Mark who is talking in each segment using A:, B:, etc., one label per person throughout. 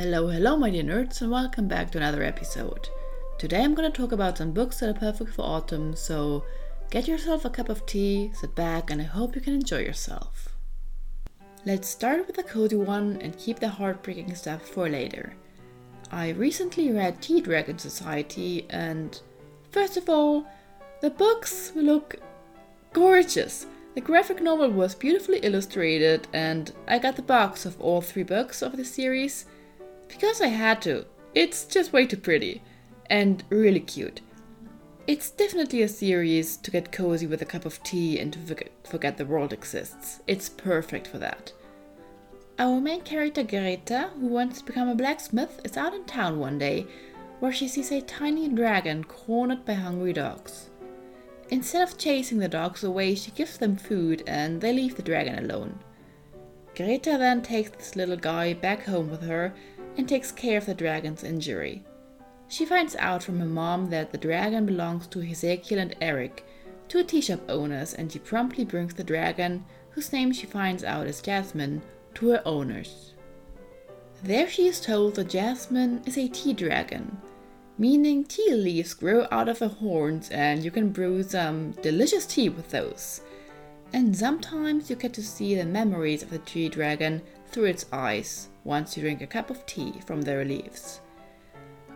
A: Hello, hello, my dear nerds, and welcome back to another episode. Today I'm going to talk about some books that are perfect for autumn, so get yourself a cup of tea, sit back, and I hope you can enjoy yourself. Let's start with a cozy one and keep the heartbreaking stuff for later. I recently read Tea Dragon Society, and first of all, the books look gorgeous. The graphic novel was beautifully illustrated, and I got the box of all three books of the series because I had to. It's just way too pretty and really cute. It's definitely a series to get cozy with a cup of tea and to forget the world exists. It's perfect for that. Our main character Greta, who wants to become a blacksmith, is out in town one day where she sees a tiny dragon cornered by hungry dogs. Instead of chasing the dogs away, she gives them food and they leave the dragon alone. Greta then takes this little guy back home with her and takes care of the dragon's injury. She finds out from her mom that the dragon belongs to Hezekiel and Eric, two tea shop owners, and she promptly brings the dragon, whose name she finds out is Jasmine, to her owners. There she is told that Jasmine is a tea dragon, meaning tea leaves grow out of her horns and you can brew some delicious tea with those. And sometimes you get to see the memories of the tea dragon through its eyes once you drink a cup of tea from their leaves.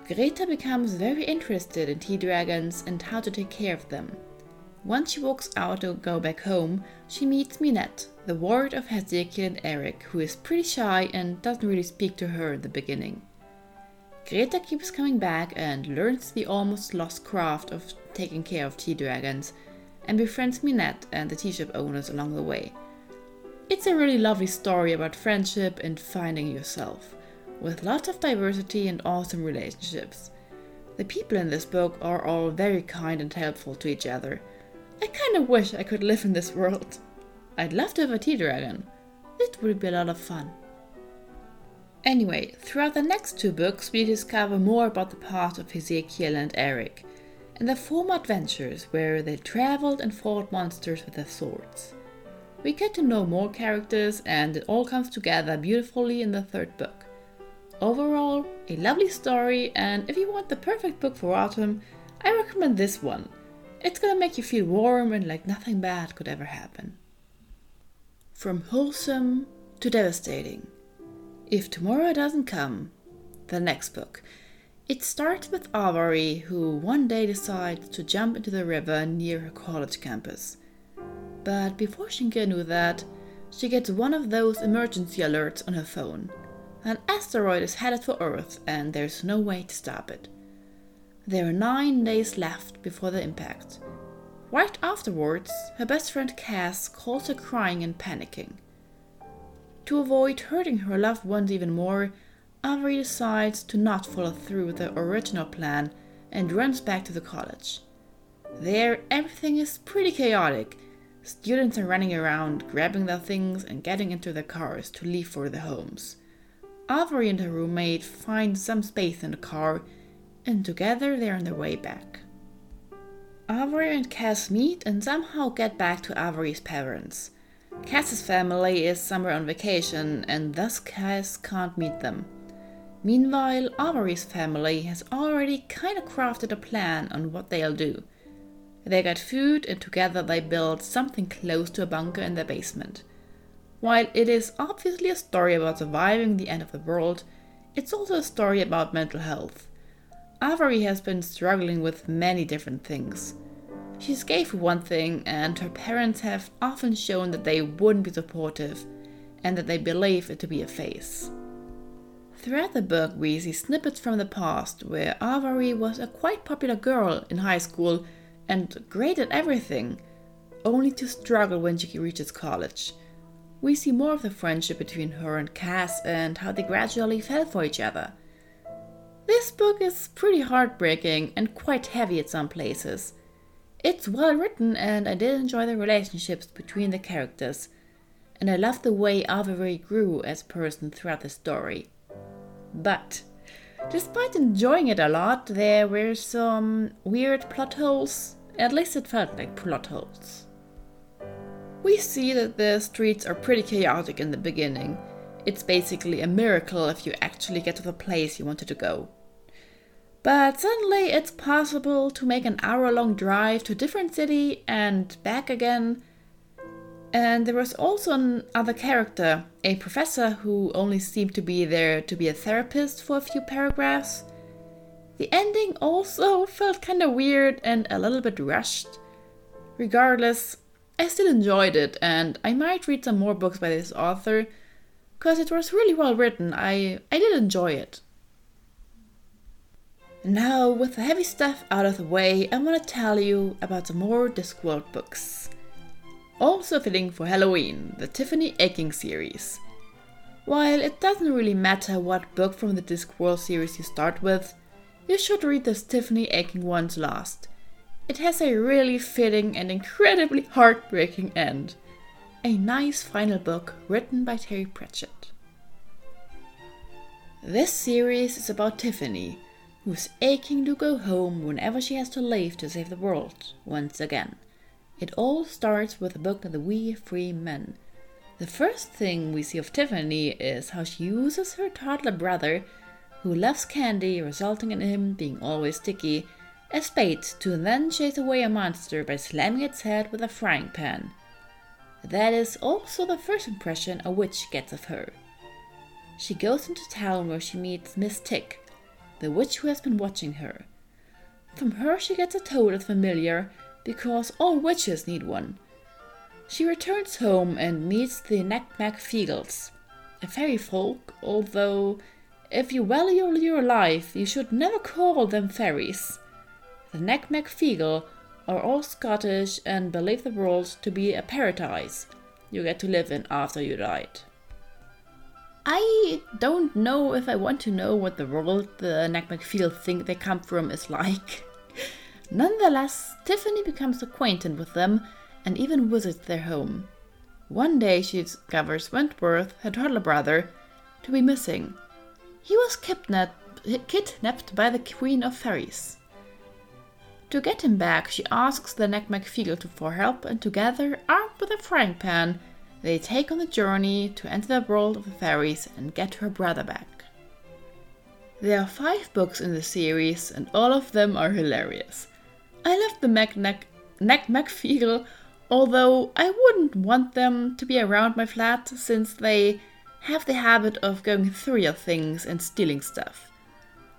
A: Greta becomes very interested in tea dragons and how to take care of them. Once she walks out to go back home, she meets Minette, the ward of Hezekiel and Eric, who is pretty shy and doesn't really speak to her in the beginning. Greta keeps coming back and learns the almost lost craft of taking care of tea dragons and befriends Minette and the tea shop owners along the way. It's a really lovely story about friendship and finding yourself, with lots of diversity and awesome relationships. The people in this book are all very kind and helpful to each other. I kind of wish I could live in this world. I'd love to have a tea dragon. It would be a lot of fun. Anyway, throughout the next two books, we discover more about the past of Hezekiel and Eric, and their former adventures where they traveled and fought monsters with their swords. We get to know more characters, and it all comes together beautifully in the third book. Overall, a lovely story, and if you want the perfect book for autumn, I recommend this one. It's gonna make you feel warm and like nothing bad could ever happen. From wholesome to devastating. If Tomorrow Doesn't Come, the next book. It starts with Avery, who one day decides to jump into the river near her college campus. But before she can do that, she gets one of those emergency alerts on her phone. An asteroid is headed for Earth and there's no way to stop it. There are nine days left before the impact. Right afterwards, her best friend Cass calls her crying and panicking. To avoid hurting her loved ones even more, Avery decides to not follow through with the original plan and runs back to the college. There, everything is pretty chaotic Students are running around, grabbing their things and getting into their cars to leave for their homes. Avery and her roommate find some space in the car, and together they're on their way back. Avery and Cass meet and somehow get back to Avery's parents. Cass's family is somewhere on vacation, and thus Cass can't meet them. Meanwhile, Avery's family has already kind of crafted a plan on what they'll do. They got food and together they built something close to a bunker in their basement. While it is obviously a story about surviving the end of the world, it's also a story about mental health. Avery has been struggling with many different things. She's gay for one thing, and her parents have often shown that they wouldn't be supportive and that they believe it to be a phase. Throughout the book, we see snippets from the past where Avery was a quite popular girl in high school and great at everything, only to struggle when she reaches college. We see more of the friendship between her and Cass and how they gradually fell for each other. This book is pretty heartbreaking and quite heavy at some places. It's well written and I did enjoy the relationships between the characters, and I loved the way Avery grew as a person throughout the story. But Despite enjoying it a lot, there were some weird plot holes. At least it felt like plot holes. We see that the streets are pretty chaotic in the beginning. it's basically a miracle if you actually get to the place you wanted to go. But suddenly it's possible to make an hour long drive to a different city and back again. And there was also another character, a professor who only seemed to be there to be a therapist for a few paragraphs. The ending also felt kind of weird and a little bit rushed. Regardless, I still enjoyed it and I might read some more books by this author because it was really well written. I, I did enjoy it. Now, with the heavy stuff out of the way, I want to tell you about some more Discworld books. Also fitting for Halloween, the Tiffany Aching series. While it doesn't really matter what book from the Discworld series you start with, you should read the Tiffany Aching ones last. It has a really fitting and incredibly heartbreaking end. A nice final book written by Terry Pratchett. This series is about Tiffany, who's aching to go home whenever she has to leave to save the world once again. It all starts with the book The Wee Free Men. The first thing we see of Tiffany is how she uses her toddler brother, who loves candy, resulting in him being always sticky, as bait to then chase away a monster by slamming its head with a frying pan. That is also the first impression a witch gets of her. She goes into town where she meets Miss Tick, the witch who has been watching her. From her she gets a toad familiar, because all witches need one. She returns home and meets the Nac Mac Feegles, a fairy folk, although if you value your life, you should never call them fairies. The Nac Mac Feegle are all Scottish and believe the world to be a paradise you get to live in after you died. I don't know if I want to know what the world the Nac Mac think they come from is like. Nonetheless, Tiffany becomes acquainted with them and even visits their home. One day she discovers Wentworth, her toddler brother, to be missing. He was kidnapped, kidnapped by the Queen of Fairies. To get him back, she asks the Nac Mac for help, and together, armed with a frying pan, they take on the journey to enter the world of the fairies and get her brother back. There are five books in the series, and all of them are hilarious. I love the Mac Neck McFeagle, although I wouldn't want them to be around my flat since they have the habit of going through your things and stealing stuff.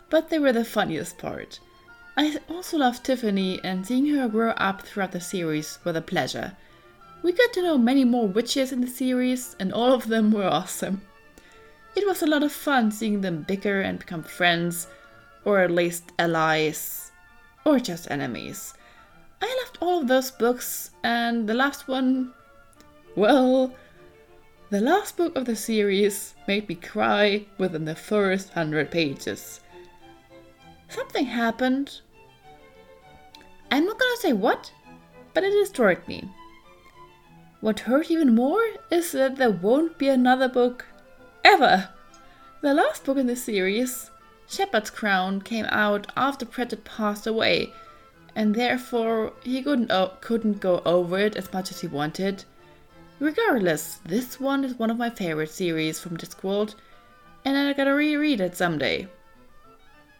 A: But they were the funniest part. I also love Tiffany, and seeing her grow up throughout the series was a pleasure. We got to know many more witches in the series, and all of them were awesome. It was a lot of fun seeing them bicker and become friends, or at least allies, or just enemies. I loved all of those books, and the last one. Well, the last book of the series made me cry within the first hundred pages. Something happened. I'm not gonna say what, but it destroyed me. What hurt even more is that there won't be another book ever. The last book in the series, Shepherd's Crown, came out after Pratchett passed away, and therefore he couldn't, couldn't go over it as much as he wanted. Regardless, this one is one of my favorite series from Discworld, and I gotta reread it someday.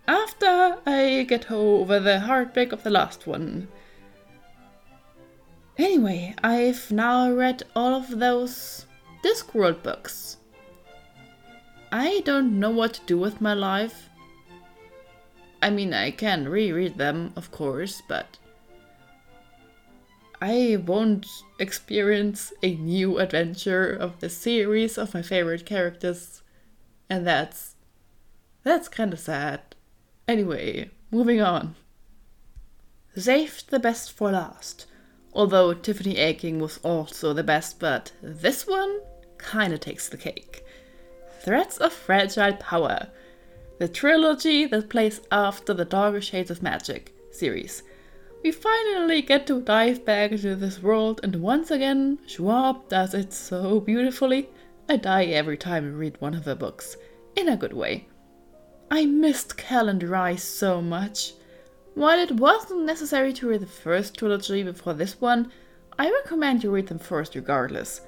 A: After I get over the heartbreak of the last one. Anyway, I've now read all of those Discworld books. I don't know what to do with my life. I mean, I can reread them, of course, but I won't experience a new adventure of the series of my favorite characters, and that's that's kind of sad. Anyway, moving on. Saved the best for last. Although Tiffany Aching was also the best, but this one kinda takes the cake. Threads of Fragile Power, the trilogy that plays after the Darker Shades of Magic series. We finally get to dive back into this world, and once again, Schwab does it so beautifully. I die every time I read one of her books, in a good way. I missed Calendar Rise so much. While it wasn't necessary to read the first trilogy before this one, I recommend you read them first regardless.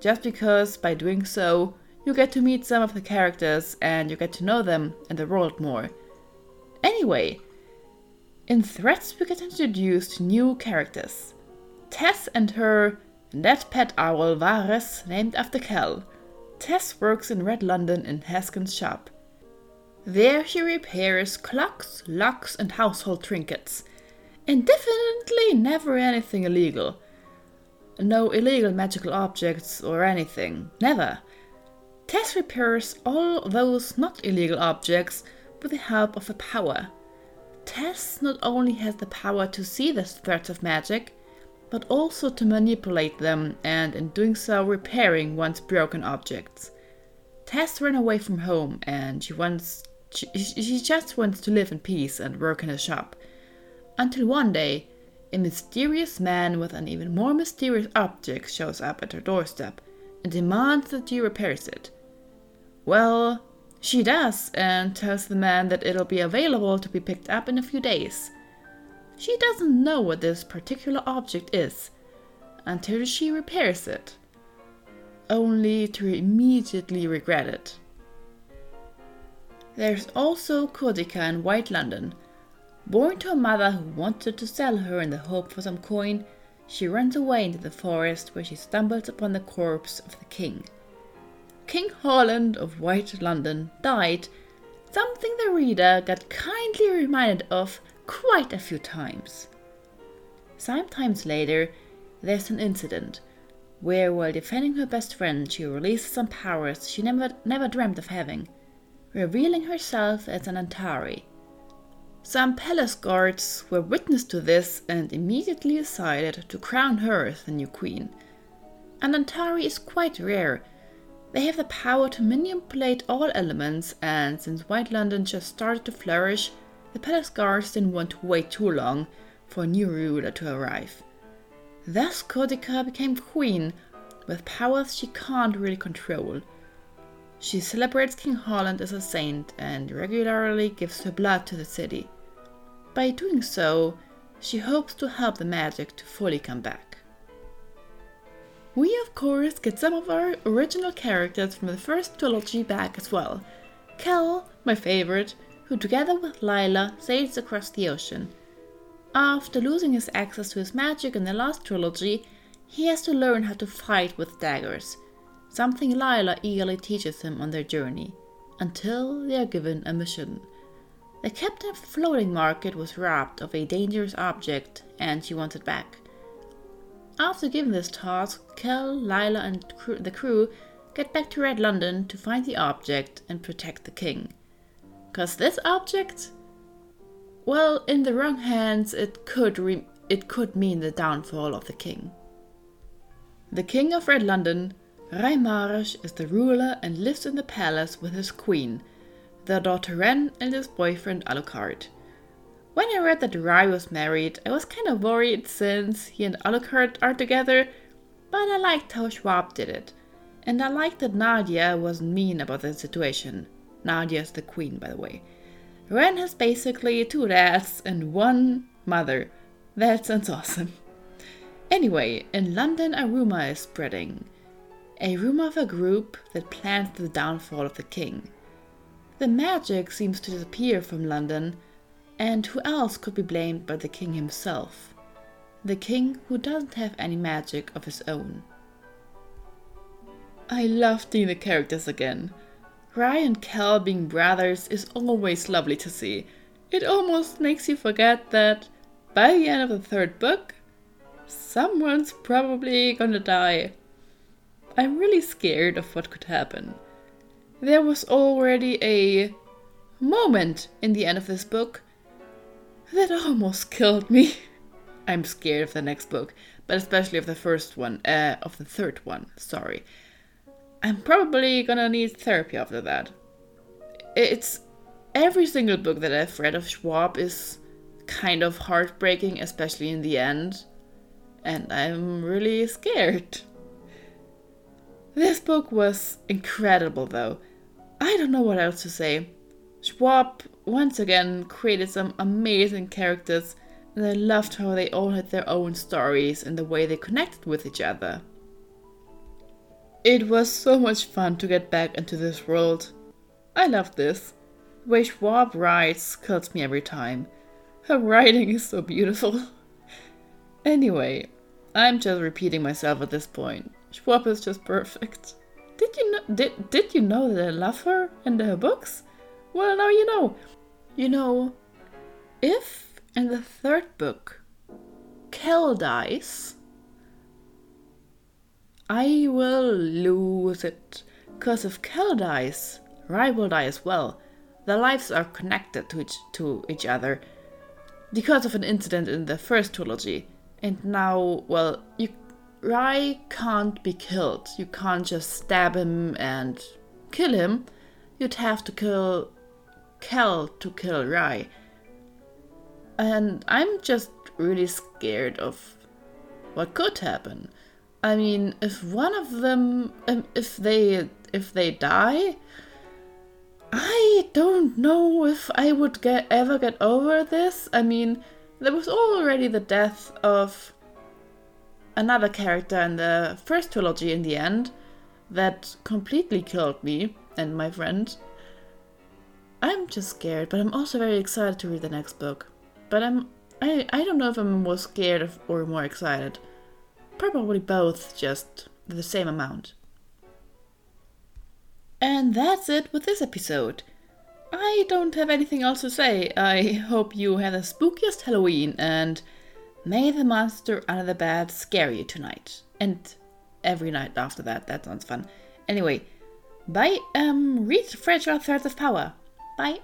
A: Just because by doing so, you get to meet some of the characters and you get to know them and the world more. Anyway, in Threads we get introduced to new characters. Tess and her dead pet owl Vares, named after Kell. Tess works in Red London in Haskin's shop. There she repairs clocks, locks, and household trinkets. And definitely never anything illegal. No illegal magical objects or anything. Never. Tess repairs all those not illegal objects with the help of a power. Tess not only has the power to see the threads of magic, but also to manipulate them and in doing so repairing once broken objects. Tess ran away from home and she wants she, she just wants to live in peace and work in a shop. Until one day, a mysterious man with an even more mysterious object shows up at her doorstep and demands that she repairs it. Well, she does and tells the man that it'll be available to be picked up in a few days. She doesn't know what this particular object is until she repairs it, only to immediately regret it. There's also Kosika in White London. Born to a mother who wanted to sell her in the hope for some coin, she runs away into the forest where she stumbles upon the corpse of the king. King Holland of White London died, something the reader got kindly reminded of quite a few times. Sometimes later, there's an incident where, while defending her best friend, she releases some powers she never, never dreamt of having revealing herself as an Antari. Some palace guards were witness to this and immediately decided to crown her as the new queen. An Antari is quite rare. They have the power to manipulate all elements, and since White London just started to flourish, the palace guards didn't want to wait too long for a new ruler to arrive. Thus, Kosika became queen, with powers she can't really control. She celebrates King Holland as a saint and regularly gives her blood to the city. By doing so, she hopes to help the magic to fully come back. We, of course, get some of our original characters from the first trilogy back as well. Kell, my favorite, who together with Lila sails across the ocean. After losing his access to his magic in the last trilogy, he has to learn how to fight with daggers something Lila eagerly teaches him on their journey, until they are given a mission. The captain of the floating market was robbed of a dangerous object and she wants it back. After giving this task, Kell, Lila, and the crew get back to Red London to find the object and protect the king. Cause this object? Well, in the wrong hands, it could it could mean the downfall of the king. The king of Red London Rhy Maresh is the ruler and lives in the palace with his queen, their daughter Ren and his boyfriend Alucard. When I read that Rhy was married, I was kind of worried since he and Alucard are together, but I liked how Schwab did it. And I liked that Nadiya wasn't mean about the situation. Nadiya's the queen, by the way. Ren has basically two dads and one mother. That sounds awesome. Anyway, in London, a rumor is spreading a rumor of a group that plans the downfall of the king. The magic seems to disappear from London, and who else could be blamed but the king himself? The king who doesn't have any magic of his own. I love seeing the characters again. Rhy and Kell being brothers is always lovely to see. It almost makes you forget that by the end of the third book, someone's probably gonna die. I'm really scared of what could happen. There was already a moment in the end of this book that almost killed me. I'm scared of the next book, but especially of the first one, uh, of the third one, sorry. I'm probably gonna need therapy after that. It's every single book that I've read of Schwab is kind of heartbreaking, especially in the end, and I'm really scared. This book was incredible, though. I don't know what else to say. Schwab once again created some amazing characters, and I loved how they all had their own stories and the way they connected with each other. It was so much fun to get back into this world. I love this. The way Schwab writes kills me every time. Her writing is so beautiful. Anyway, I'm just repeating myself at this point. Schwab is just perfect. Did you know did did you know that I love her and her books? Well now you know. You know, if in the third book Kell dies, I will lose it. Because if Kell dies, Rhy will die as well. Their lives are connected to each, to each other because of an incident in the first trilogy. And now, well, you, Rhy can't be killed. You can't just stab him and kill him. You'd have to kill Kell to kill Rhy. And I'm just really scared of what could happen. I mean, if one of them, um, if they, if they die, I don't know if I would get ever get over this. I mean, there was already the death of another character in the first trilogy in the end that completely killed me and my friend. I'm just scared, but I'm also very excited to read the next book. But I'm I I don't know if I'm more scared of, or more excited. Probably both, just the same amount. And that's it with this episode. I don't have anything else to say. I hope you had the spookiest Halloween and may the monster under the bed scare you tonight. And every night after that. That sounds fun. Anyway, bye. Um, read Fragile Threads of Power. Bye.